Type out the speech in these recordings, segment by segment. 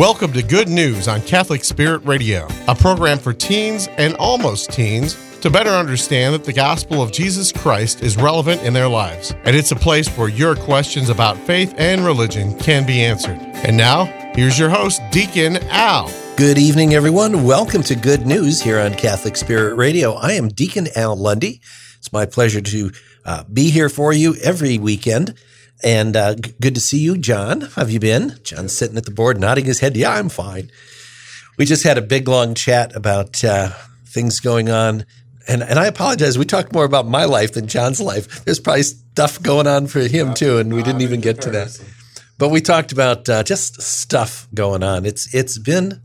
Welcome to Good News on Catholic Spirit Radio, a program for teens and almost teens to better understand that the gospel of Jesus Christ is relevant in their lives. And it's a place where your questions about faith and religion can be answered. And now, here's your host, Deacon Al. Good evening, everyone. Welcome to Good News here on Catholic Spirit Radio. I am Deacon Al Lundy. It's my pleasure to uh, be here for you every weekend. And uh, g- good to see you, John. How have you been? John's sitting at the board, nodding his head. Yeah, I'm fine. We just had a big, long chat about uh, things going on. And, and I apologize. We talked more about my life than John's life. There's probably stuff going on for him too, and we didn't even get to that. But we talked about uh, just stuff going on. It's it's been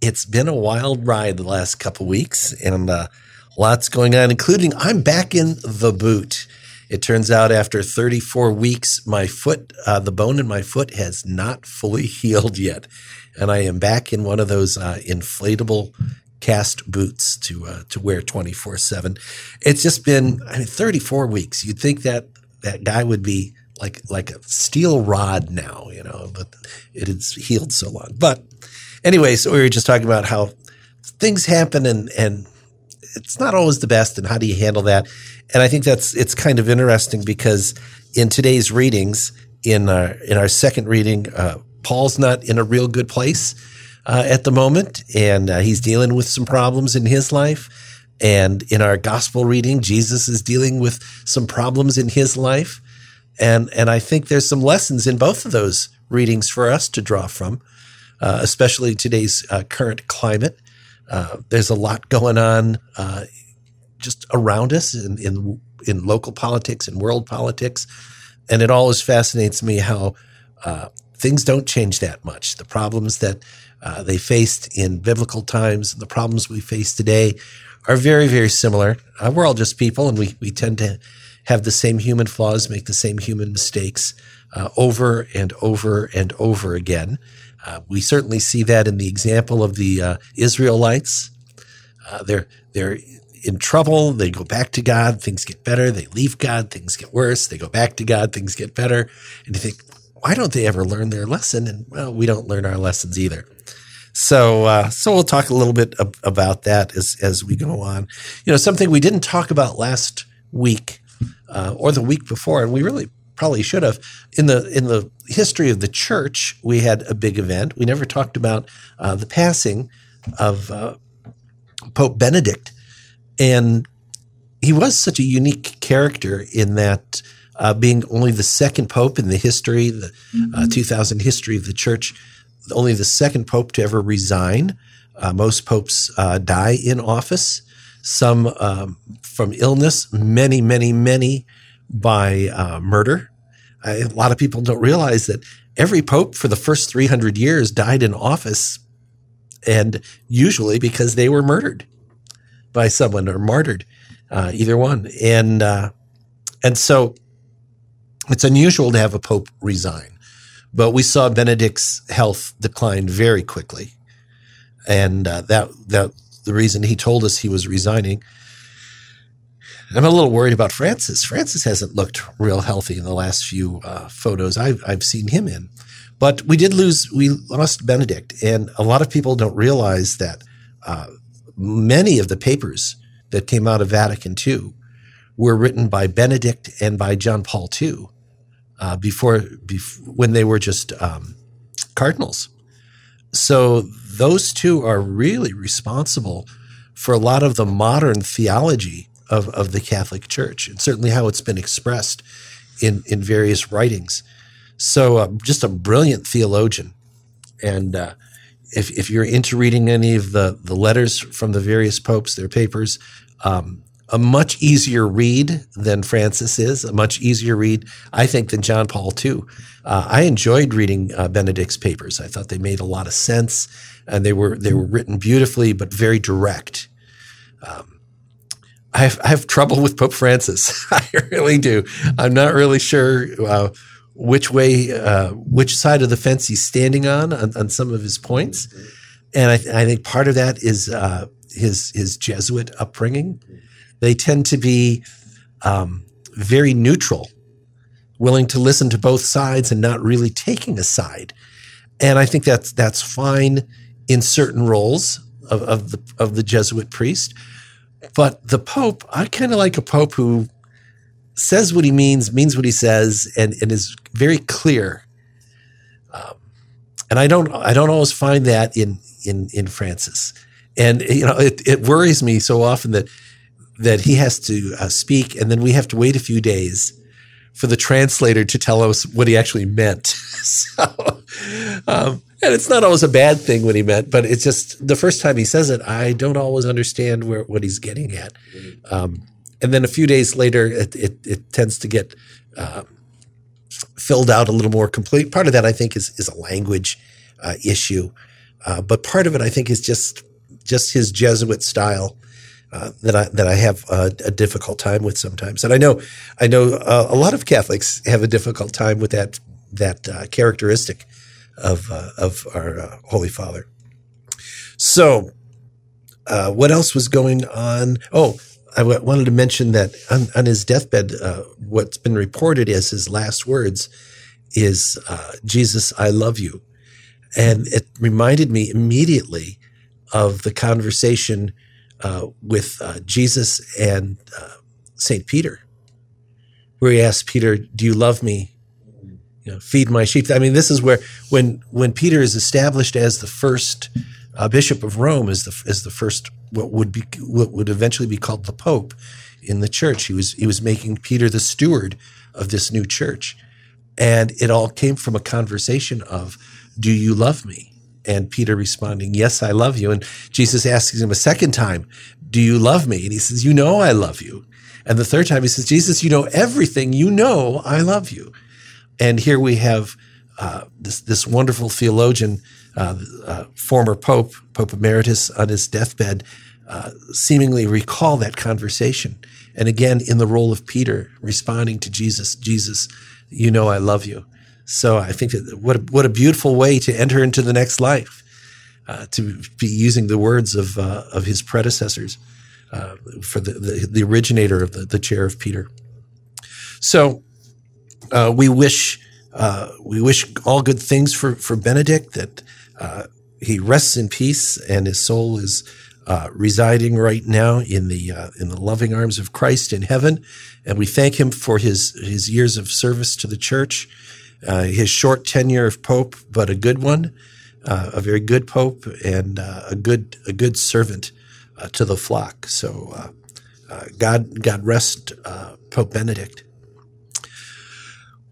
it's been a wild ride the last couple weeks, and uh, lots going on, including I'm back in the boot. It turns out after 34 weeks, my foot, uh, the bone in my foot has not fully healed yet. And I am back in one of those uh, inflatable cast boots to uh, to wear 24 7. It's just been I mean 34 weeks. You'd think that that guy would be like like a steel rod now, you know, but it has healed so long. But anyway, so we were just talking about how things happen and and it's not always the best and how do you handle that? And i think that's it's kind of interesting because in today's readings in our in our second reading uh, paul's not in a real good place uh, at the moment and uh, he's dealing with some problems in his life. And in our gospel reading jesus is dealing with some problems in his life. And and i think there's some lessons in both of those readings for us to draw from uh, especially today's uh, current climate uh, there's a lot going on uh, just around us in, in in local politics and world politics, and it always fascinates me how uh, things don't change that much. The problems that uh, they faced in biblical times and the problems we face today are very very similar. Uh, we're all just people, and we we tend to have the same human flaws, make the same human mistakes over and over and over again. Uh, we certainly see that in the example of the uh, Israelites. Uh, they're they're in trouble. They go back to God. Things get better. They leave God. Things get worse. They go back to God. Things get better. And you think, why don't they ever learn their lesson? And well, we don't learn our lessons either. So, uh, so we'll talk a little bit ab- about that as as we go on. You know, something we didn't talk about last week uh, or the week before, and we really probably should have in the in the history of the church. We had a big event. We never talked about uh, the passing of uh, Pope Benedict, and he was such a unique character in that. Uh, being only the second pope in the history, the uh, 2000 history of the church, only the second pope to ever resign. Uh, most popes uh, die in office, some um, from illness, many, many, many by uh, murder. I, a lot of people don't realize that every pope for the first 300 years died in office, and usually because they were murdered by someone or martyred, uh, either one. And uh, and so it's unusual to have a pope resign, but we saw Benedict's health decline very quickly, and uh, that that the reason he told us he was resigning. I'm a little worried about Francis. Francis hasn't looked real healthy in the last few uh, photos I've, I've seen him in. But we did lose, we lost Benedict. And a lot of people don't realize that uh, many of the papers that came out of Vatican II were written by Benedict and by John Paul II uh, before, before, when they were just um, cardinals. So those two are really responsible for a lot of the modern theology of, of the Catholic Church, and certainly how it's been expressed in, in various writings. So, uh, just a brilliant theologian. And uh, if, if you're into reading any of the, the letters from the various popes, their papers, um, a much easier read than Francis is, a much easier read, I think, than John Paul II. Uh, I enjoyed reading uh, Benedict's papers. I thought they made a lot of sense, and they were they were written beautifully, but very direct. Um, I have, I have trouble with Pope Francis. I really do. I'm not really sure uh, which way, uh, which side of the fence he's standing on on, on some of his points, and I, I think part of that is uh, his his Jesuit upbringing. They tend to be um, very neutral, willing to listen to both sides and not really taking a side. And I think that's that's fine in certain roles of, of the of the Jesuit priest. But the Pope, I kind of like a Pope who says what he means, means what he says, and, and is very clear. Um, and I don't I don't always find that in in in Francis. And you know, it, it worries me so often that that he has to uh, speak, and then we have to wait a few days for the translator to tell us what he actually meant. so, um, and it's not always a bad thing what he meant, but it's just the first time he says it, I don't always understand where what he's getting at. Um, and then a few days later, it, it, it tends to get uh, filled out a little more complete. Part of that, I think, is is a language uh, issue, uh, but part of it, I think, is just just his Jesuit style. Uh, that I that I have a, a, difficult time with sometimes, and I know I know uh, a lot of Catholics have a difficult time with that that uh, characteristic of uh, of our uh, Holy Father. So, uh, what else was going on? Oh, I w- wanted to mention that on, on his deathbed, what's been reported as his last words is "Jesus, I love you," and it reminded me immediately of the conversation uh, with uh, Jesus and uh, Saint Peter, where he asked Peter, "Do you love me? You know, feed my sheep." I mean, this is where when when Peter is established as the first uh, bishop of Rome, as the as the first what would be what would eventually be called the Pope in the church. He was he was making Peter the steward of this new church, and it all came from a conversation of, "Do you love me?" And Peter responding, Yes, I love you. And Jesus asks him a second time, Do you love me? And he says, You know I love you. And the third time he says, Jesus, you know everything. You know I love you. And here we have uh, this, this wonderful theologian, uh, uh, former Pope, Pope Emeritus, on his deathbed, uh, seemingly recall that conversation. And again, in the role of Peter, responding to Jesus, Jesus, you know I love you. So I think that what a, what a beautiful way to enter into the next life, uh, to be using the words of uh, of his predecessors for the, the, the originator of the, the chair of Peter. So uh, we wish uh, we wish all good things for for Benedict that uh, he rests in peace and his soul is. residing right now in the in the loving arms of Christ in heaven, and we thank him for his his years of service to the church, uh, his short tenure of pope, but a good one, uh, a very good pope, and uh, a good a good servant uh, to the flock. So uh, God God rest Pope Benedict.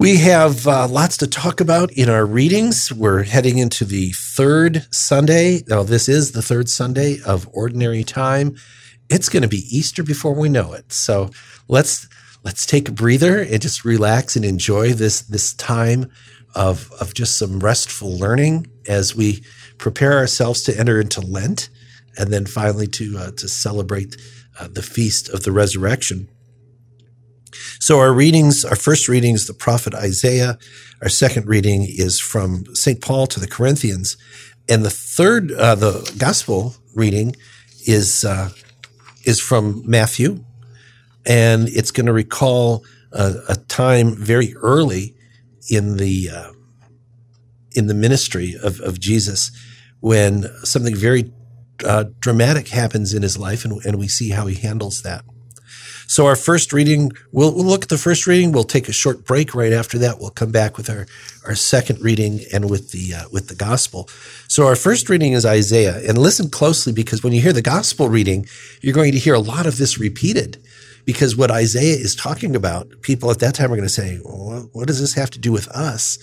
We have uh, lots to talk about in our readings. We're heading into the third Sunday. Now, this is the third Sunday of Ordinary Time. It's going to be Easter before we know it. So let's let's take a breather and just relax and enjoy this this time of of just some restful learning as we prepare ourselves to enter into Lent and then finally to uh, to celebrate uh, the feast of the resurrection. So our readings, our first reading is the prophet Isaiah. Our second reading is from St. Paul to the Corinthians. And the third, uh, the gospel reading is, uh, is from Matthew and it's going to recall a, a, time very early in the uh, in the ministry of, of Jesus when something very uh, dramatic happens in his life, and, and we see how he handles that. So our first reading, we'll, we'll, look at the first reading. We'll take a short break right after that. We'll come back with our, our second reading and with the uh, with the gospel. So our first reading is Isaiah, and listen closely because when you hear the gospel reading, you're going to hear a lot of this repeated because what Isaiah is talking about, people at that time are going to say, well, what does this have to do with us?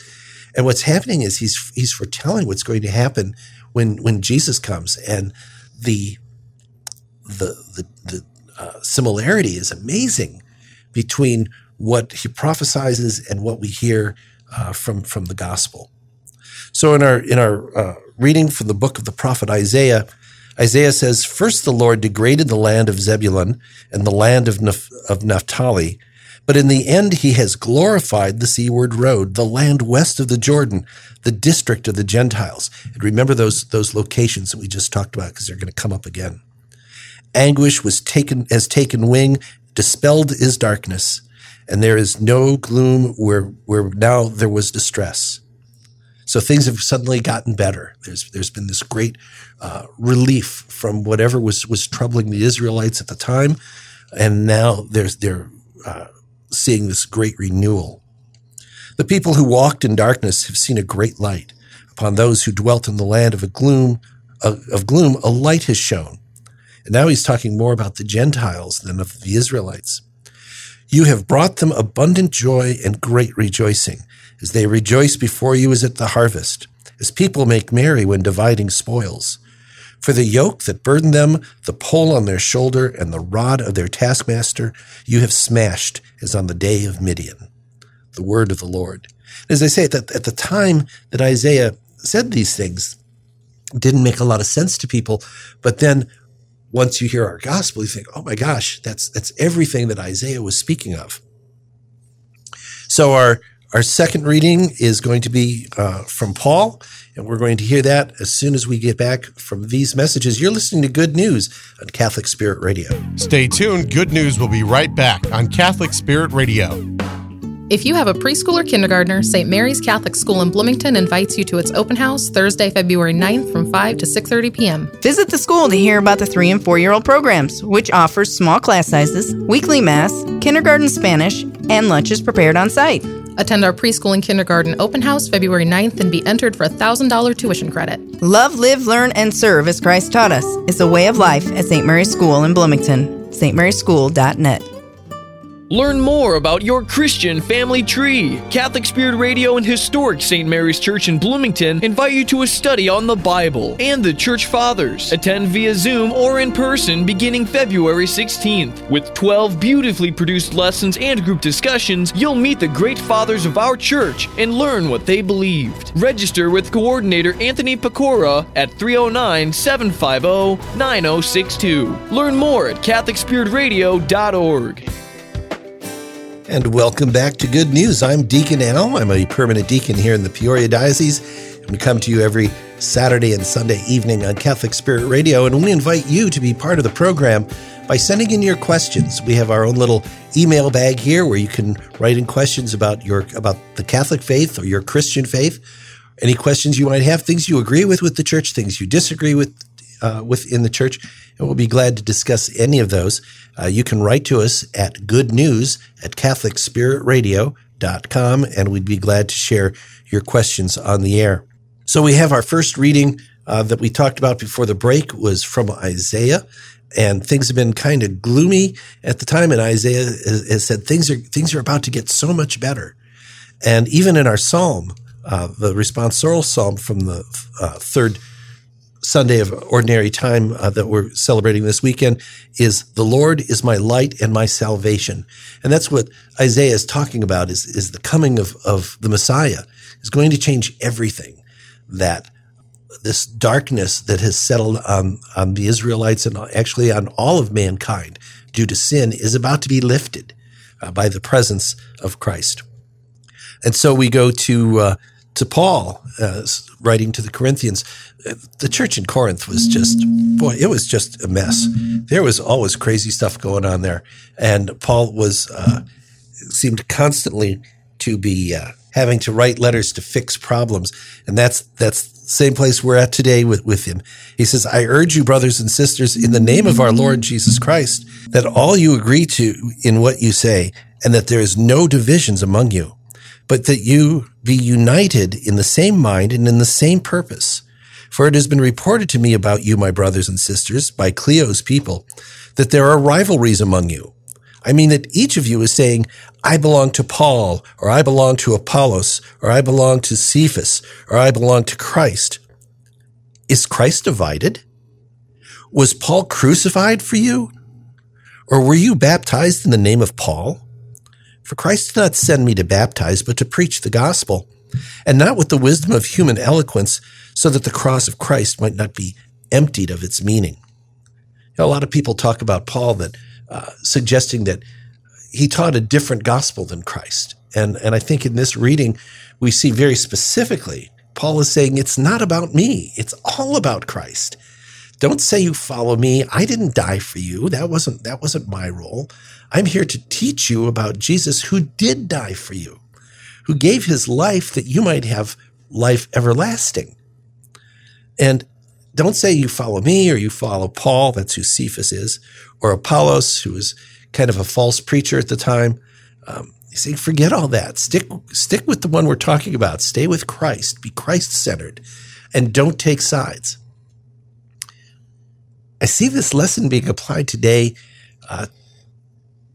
And what's happening is he's, he's foretelling what's going to happen when, when Jesus comes. And the, the, the, the uh, similarity is amazing between what he prophesizes and what we hear uh, from, from the gospel. So in our, in our uh, reading from the book of the prophet Isaiah, Isaiah says, First the Lord degraded the land of Zebulun and the land of, of Naphtali, but in the end he has glorified the seaward road, the land west of the Jordan, the district of the Gentiles. And remember those, those locations that we just talked about because they're going to come up again. Anguish was taken, has taken wing, dispelled is darkness, and there is no gloom where, where now there was distress. So things have suddenly gotten better. There's there's been this great uh, relief from whatever was was troubling the Israelites at the time, and now there's they're uh, seeing this great renewal. The people who walked in darkness have seen a great light. Upon those who dwelt in the land of a gloom of, of gloom, a light has shone. And now he's talking more about the Gentiles than of the Israelites. You have brought them abundant joy and great rejoicing, as they rejoice before you as at the harvest, as people make merry when dividing spoils. For the yoke that burdened them, the pole on their shoulder, and the rod of their taskmaster, you have smashed as on the day of Midian. The word of the Lord. As I say, at the, at the time that Isaiah said these things, didn't make a lot of sense to people. But then once you hear our gospel, you think, oh my gosh, that's, that's everything that Isaiah was speaking of. So our, our second reading is going to be uh, from Paul, and we're going to hear that as soon as we get back from these messages. You're listening to Good News on Catholic Spirit Radio. Stay tuned. Good News will be right back on Catholic Spirit Radio. If you have a preschool or kindergartner, St. Mary's Catholic School in Bloomington invites you to its open house Thursday, February 9th from 5 to 6:30 p.m. Visit the school to hear about the 3 and 4-year-old programs, which offers small class sizes, weekly mass, kindergarten Spanish, and lunches prepared on site. Attend our preschool and kindergarten open house February 9th and be entered for a $1,000 tuition credit. Love, live, learn, and serve as Christ taught us is a way of life at St. Mary's School in Bloomington. stmaryschool.net. Learn more about your Christian family tree. Catholic Spirit Radio and historic St. Mary's Church in Bloomington invite you to a study on the Bible and the Church Fathers. Attend via Zoom or in person beginning February 16th. With 12 beautifully produced lessons and group discussions, you'll meet the great fathers of our church and learn what they believed. Register with coordinator Anthony Pecora at 309 750 9062. Learn more at CatholicSpiritRadio.org. And welcome back to Good News. I'm Deacon Al. I'm a permanent deacon here in the Peoria Diocese. And we come to you every Saturday and Sunday evening on Catholic Spirit Radio. And we invite you to be part of the program by sending in your questions. We have our own little email bag here where you can write in questions about your about the Catholic faith or your Christian faith. Any questions you might have, things you agree with with the church, things you disagree with uh, within the church, and we'll be glad to discuss any of those. Uh, you can write to us at good news at catholicspiritradio.com, and we'd be glad to share your questions on the air. So we have our first reading uh, that we talked about before the break was from Isaiah, and things have been kind of gloomy at the time. And Isaiah has, has said things are things are about to get so much better. And even in our psalm, uh, the responsorial psalm from the uh, third Sunday of ordinary time uh, that we're celebrating this weekend is the Lord is my light and my salvation. And that's what Isaiah is talking about is, is the coming of, of the Messiah is going to change everything that this darkness that has settled on, on the Israelites and actually on all of mankind due to sin is about to be lifted uh, by the presence of Christ. And so we go to, uh, to Paul, uh, writing to the Corinthians, the church in Corinth was just, boy, it was just a mess. There was always crazy stuff going on there. And Paul was, uh, seemed constantly to be uh, having to write letters to fix problems. And that's, that's same place we're at today with, with him. He says, I urge you, brothers and sisters, in the name of our Lord Jesus Christ, that all you agree to in what you say, and that there is no divisions among you but that you be united in the same mind and in the same purpose. For it has been reported to me about you, my brothers and sisters, by Chloe's people, that there are rivalries among you. I mean that each of you is saying, I belong to Paul, or I belong to Apollos, or I belong to Cephas, or I belong to Christ. Is Christ divided? Was Paul crucified for you? Or were you baptized in the name of Paul? For Christ did not send me to baptize, but to preach the gospel, and not with the wisdom of human eloquence, so that the cross of Christ might not be emptied of its meaning. You know, a lot of people talk about Paul that uh, suggesting that he taught a different gospel than Christ. And, and I think in this reading, we see very specifically, Paul is saying, it's not about me. It's all about Christ. Don't say you follow me. I didn't die for you. That wasn't, that wasn't my role. I'm here to teach you about Jesus who did die for you, who gave his life that you might have life everlasting. And don't say you follow me or you follow Paul, that's who Cephas is, or Apollos, who was kind of a false preacher at the time. Um, you say, forget all that. Stick, stick with the one we're talking about. Stay with Christ. Be Christ centered and don't take sides. I see this lesson being applied today uh,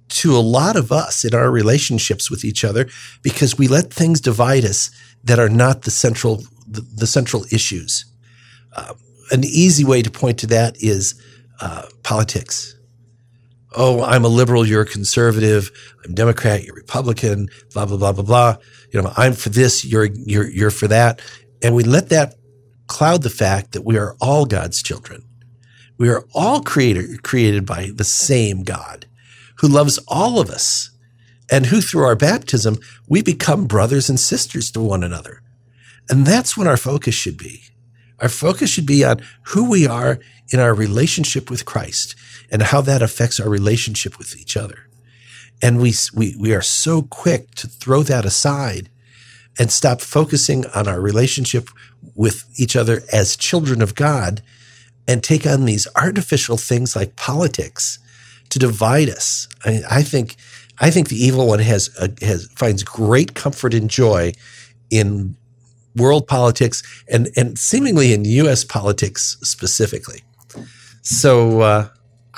to a lot of us in our relationships with each other because we let things divide us that are not the central the, the central issues. Uh, an easy way to point to that is uh, politics. Oh, I'm a liberal, you're a conservative. I'm Democrat, you're Republican. Blah blah blah blah blah. You know, I'm for this, you're you're you're for that, and we let that cloud the fact that we are all God's children. We are all created created by the same God who loves all of us and who through our baptism we become brothers and sisters to one another. And that's what our focus should be. Our focus should be on who we are in our relationship with Christ and how that affects our relationship with each other. And we, we, we are so quick to throw that aside and stop focusing on our relationship with each other as children of God and take on these artificial things like politics to divide us. I, I think, I think the evil one has, a, has, finds great comfort and joy in world politics and, and seemingly in U.S. politics specifically. So, uh,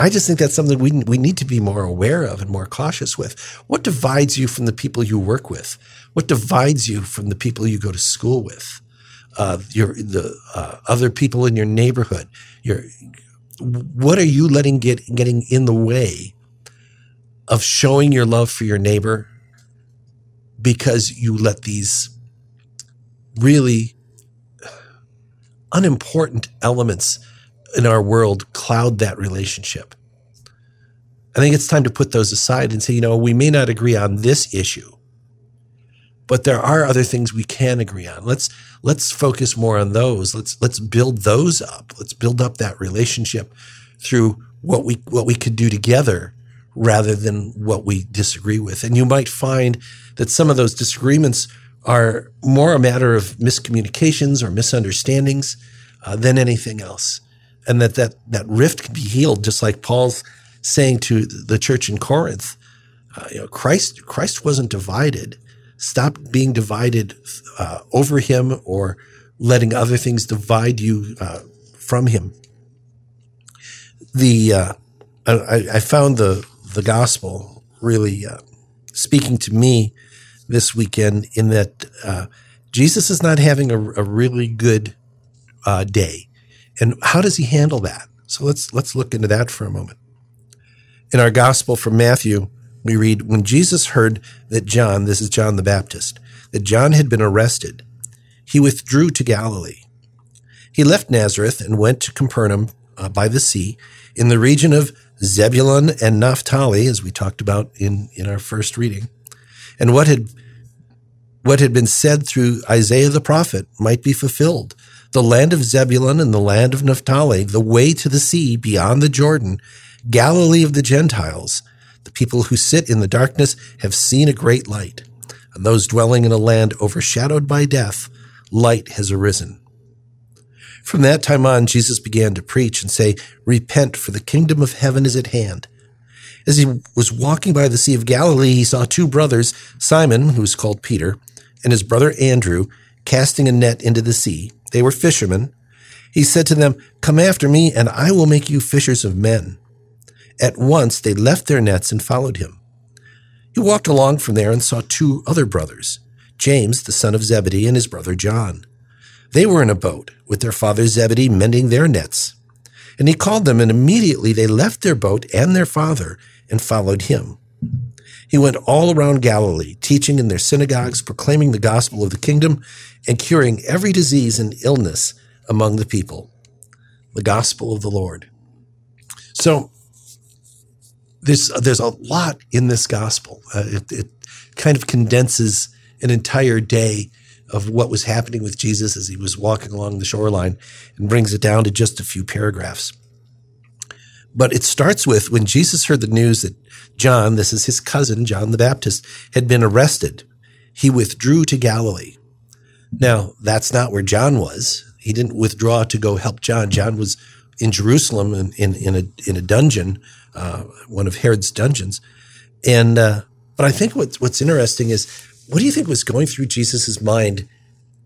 I just think that's something we, we need to be more aware of and more cautious with. What divides you from the people you work with? What divides you from the people you go to school with? Uh, your the uh, other people in your neighborhood. Your what are you letting get getting in the way of showing your love for your neighbor because you let these really unimportant elements in our world cloud that relationship. I think it's time to put those aside and say, you know, we may not agree on this issue, but there are other things we can agree on. Let's let's focus more on those. Let's let's build those up. Let's build up that relationship through what we what we could do together rather than what we disagree with. And you might find that some of those disagreements are more a matter of miscommunications or misunderstandings uh, than anything else and that, that that rift can be healed, just like Paul's saying to the church in Corinth. Uh, you know, Christ Christ wasn't divided. Stop being divided uh, over him or letting other things divide you uh, from him. The uh, I, I, found the the gospel really uh, speaking to me this weekend in that uh, Jesus is not having a, a really good day and how does he handle that? So let's let's look into that for a moment. In our gospel from Matthew, we read when Jesus heard that John, this is John the Baptist, that John had been arrested, he withdrew to Galilee. He left Nazareth and went to Capernaum uh, by the sea in the region of Zebulun and Naphtali, as we talked about in, in our first reading. And what had what had been said through Isaiah the prophet might be fulfilled the land of Zebulun and the land of Naphtali, the way to the sea beyond the Jordan, Galilee of the Gentiles. The people who sit in the darkness have seen a great light, and those dwelling in a land overshadowed by death, light has arisen. From that time on, Jesus began to preach and say, Repent, for the kingdom of heaven is at hand. As he was walking by the Sea of Galilee, he saw two brothers, Simon, who was called Peter, and his brother Andrew, casting a net into the sea they were fishermen. He said to them, Come after me, and I will make you fishers of men. At once they left their nets and followed him. He walked along from there and saw two other brothers, James, the son of Zebedee, and his brother John. They were in a boat with their father Zebedee mending their nets. And he called them, and immediately they left their boat and their father and followed him. He went all around Galilee, teaching in their synagogues, proclaiming the gospel of the kingdom, and curing every disease and illness among the people. The gospel of the Lord. So there's there's a lot in this gospel. Uh, it, it kind of condenses an entire day of what was happening with Jesus as he was walking along the shoreline and brings it down to just a few paragraphs. But it starts with when Jesus heard the news that John, this is his cousin, John the Baptist, had been arrested. He withdrew to Galilee. Now, that's not where John was. He didn't withdraw to go help John. John was in Jerusalem in, in, in a, in a dungeon, uh, one of Herod's dungeons. And, uh, but I think what's, what's interesting is what do you think was going through Jesus' mind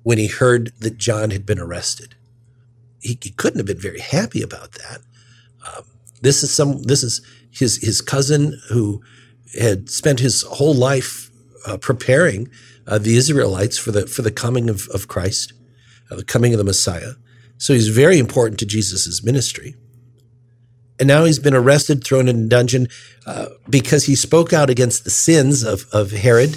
when he heard that John had been arrested? He, he couldn't have been very happy about that. Um, this is some, this is his, his cousin who had spent his whole life uh, preparing uh, the Israelites for the for the coming of, of Christ, uh, the coming of the Messiah. So he's very important to Jesus' ministry. And now he's been arrested, thrown in a dungeon uh, because he spoke out against the sins of, of Herod.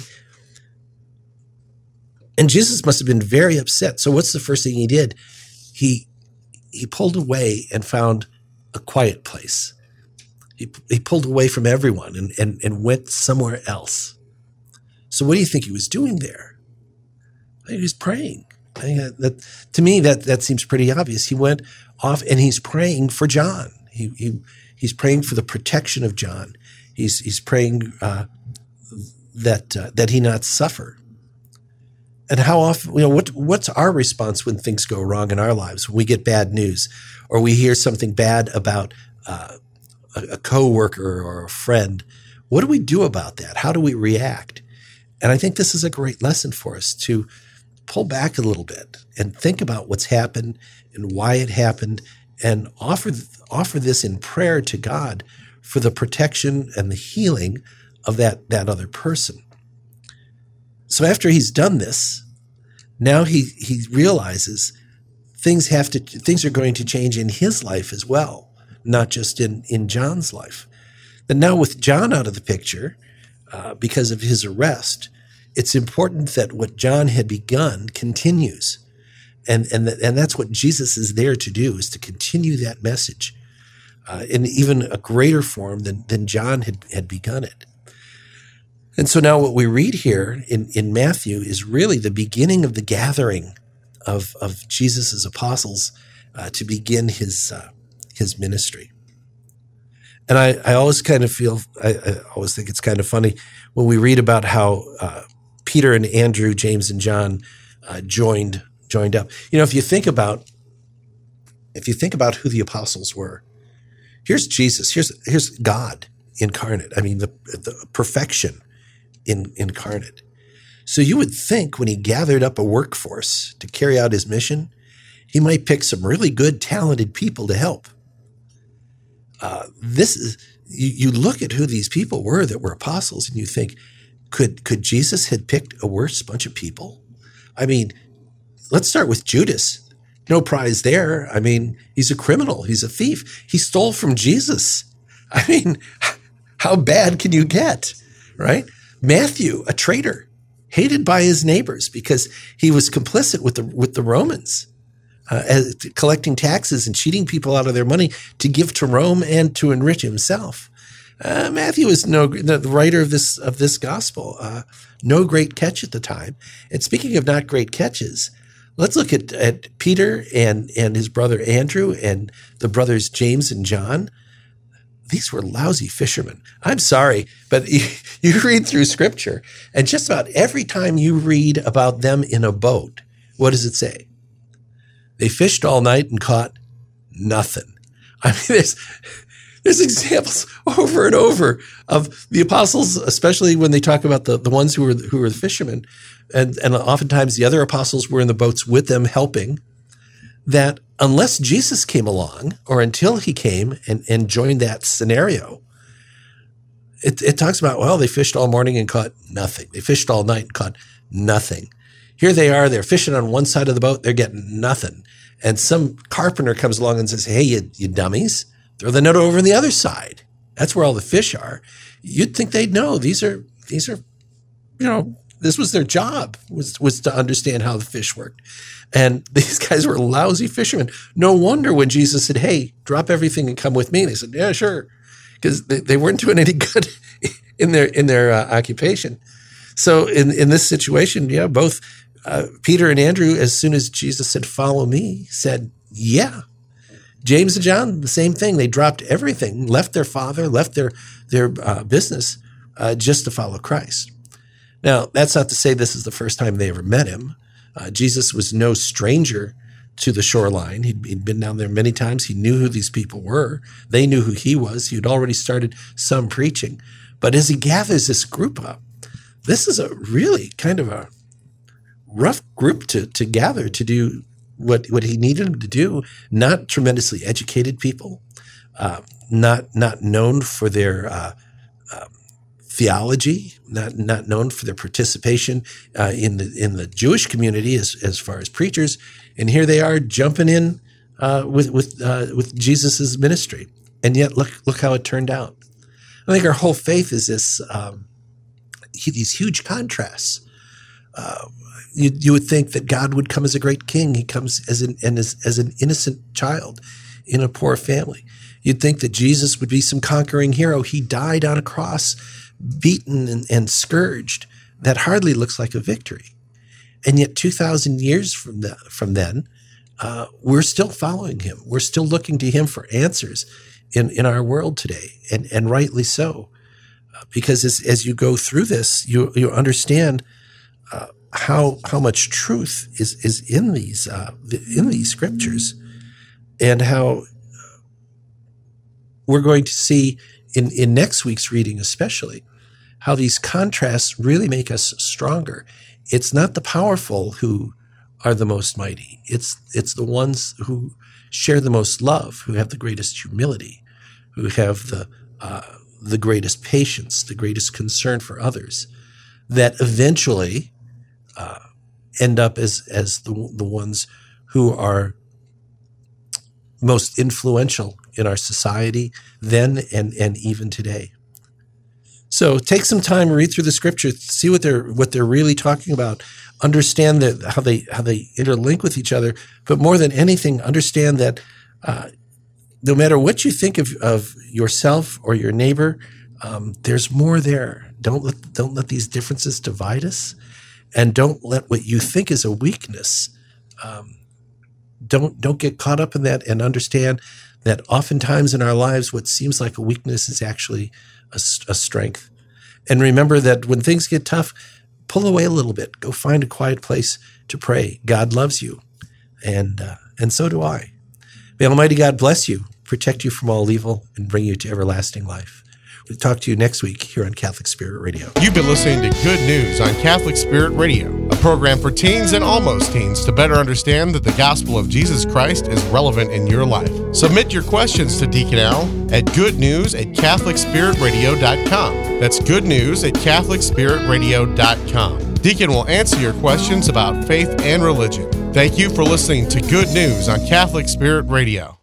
And Jesus must have been very upset. So what's the first thing he did? He he pulled away and found a quiet place. He, he pulled away from everyone and, and, and went somewhere else. So what do you think he was doing there? He was praying. I think that, that, to me that that seems pretty obvious. He went off and he's praying for John. He, he he's praying for the protection of John. He's he's praying uh, that uh, that he not suffer. And how often you know what what's our response when things go wrong in our lives? When we get bad news, or we hear something bad about uh, a, a coworker or a friend. What do we do about that? How do we react? And I think this is a great lesson for us to pull back a little bit and think about what's happened and why it happened and offer, offer this in prayer to God for the protection and the healing of that, that other person. So after he's done this, now he, he realizes things have to, things are going to change in his life as well, not just in, in John's life. And now with John out of the picture, uh, because of his arrest, it's important that what John had begun continues. And, and, and that's what Jesus is there to do, is to continue that message uh, in even a greater form than, than John had, had begun it. And so now what we read here in, in Matthew is really the beginning of the gathering of, of Jesus' apostles uh, to begin his, uh, his ministry. And I, I always kind of feel, I, I, always think it's kind of funny when we read about how uh, Peter and Andrew, James and John uh, joined joined up. You know, if you think about if you think about who the apostles were, here's Jesus, here's here's God incarnate. I mean, the the perfection in, incarnate. So you would think when he gathered up a workforce to carry out his mission, he might pick some really good, talented people to help. Uh, this is you, you look at who these people were that were apostles, and you think, could could Jesus had picked a worse bunch of people? I mean, let's start with Judas. No prize there. I mean, he's a criminal. He's a thief. He stole from Jesus. I mean, how bad can you get? Right? Matthew, a traitor, hated by his neighbors because he was complicit with the with the Romans uh, as, collecting taxes and cheating people out of their money to give to Rome and to enrich himself. Uh, Matthew is no the writer of this of this gospel. Uh, no great catch at the time. And speaking of not great catches, let's look at, at Peter and and his brother Andrew and the brothers James and John. These were lousy fishermen. I'm sorry, but you, you read through scripture, and just about every time you read about them in a boat, what does it say? They fished all night and caught nothing. I mean, there's there's examples over and over of the apostles, especially when they talk about the, the ones who were who were the fishermen, and and oftentimes the other apostles were in the boats with them helping. That unless Jesus came along, or until he came and, and joined that scenario, it, it talks about well they fished all morning and caught nothing. They fished all night and caught nothing. Here they are, they're fishing on one side of the boat, they're getting nothing. And some carpenter comes along and says, Hey, you, you dummies, throw the net over on the other side. That's where all the fish are. You'd think they'd know. These are, these are, you know, this was their job was, was to understand how the fish worked. And these guys were lousy fishermen. No wonder when Jesus said, Hey, drop everything and come with me. They said, Yeah, sure. Because they, they weren't doing any good in their, in their uh, occupation. So in, in this situation, yeah, both uh, Peter and Andrew, as soon as Jesus said, Follow me, said, Yeah. James and John, the same thing. They dropped everything, left their father, left their, their uh, business uh, just to follow Christ. Now, that's not to say this is the first time they ever met him. Uh, Jesus was no stranger to the shoreline. He'd, he'd, been down there many times. He knew who these people were. They knew who he was. He had already started some preaching. But as he gathers this group up, this is a really kind of a rough group to, to gather to do what, what he needed them to do. Not tremendously educated people, uh, not, not known for their uh, uh, theology, not, not known for their participation uh, in, the, in the Jewish community as, as far as preachers. And here they are jumping in uh, with, with, uh, with Jesus' ministry. And yet, look, look how it turned out. I think our whole faith is this um, these huge contrasts. Uh, you, you would think that God would come as a great king. He comes as an and as, as an innocent child in a poor family. You'd think that Jesus would be some conquering hero. He died on a cross, beaten and, and scourged. That hardly looks like a victory. And yet, 2,000 years from, the, from then, uh, we're still following him. We're still looking to him for answers in, in our world today, and, and rightly so. Uh, because as, as you go through this, you, you understand uh, how, how much truth is, is in these, uh, in these scriptures, and how we're going to see in, in next week's reading, especially, how these contrasts really make us stronger. It's not the powerful who are the most mighty. It's it's the ones who share the most love, who have the greatest humility, who have the uh, the greatest patience, the greatest concern for others, that eventually uh, end up as as the the ones who are most influential in our society then and and even today. So take some time, read through the scripture, see what they're what they're really talking about, understand that how they how they interlink with each other. But more than anything, understand that uh, no matter what you think of, of yourself or your neighbor, um, there's more there. Don't let don't let these differences divide us, and don't let what you think is a weakness. Um, don't don't get caught up in that, and understand that oftentimes in our lives, what seems like a weakness is actually a, a strength. And remember that when things get tough, pull away a little bit. Go find a quiet place to pray. God loves you, and uh, and so do I. May Almighty God bless you, protect you from all evil, and bring you to everlasting life. We'll talk to you next week here on Catholic Spirit Radio. You've been listening to Good News on Catholic Spirit Radio, program for teens and almost teens to better understand that the gospel of Jesus Christ is relevant in your life. Submit your questions to Deacon Al at goodnews at catholicspiritradio.com. That's good news at catholicspiritradio.com. Deacon will answer your questions about faith and religion. Thank you for listening to Good News on Catholic Spirit Radio.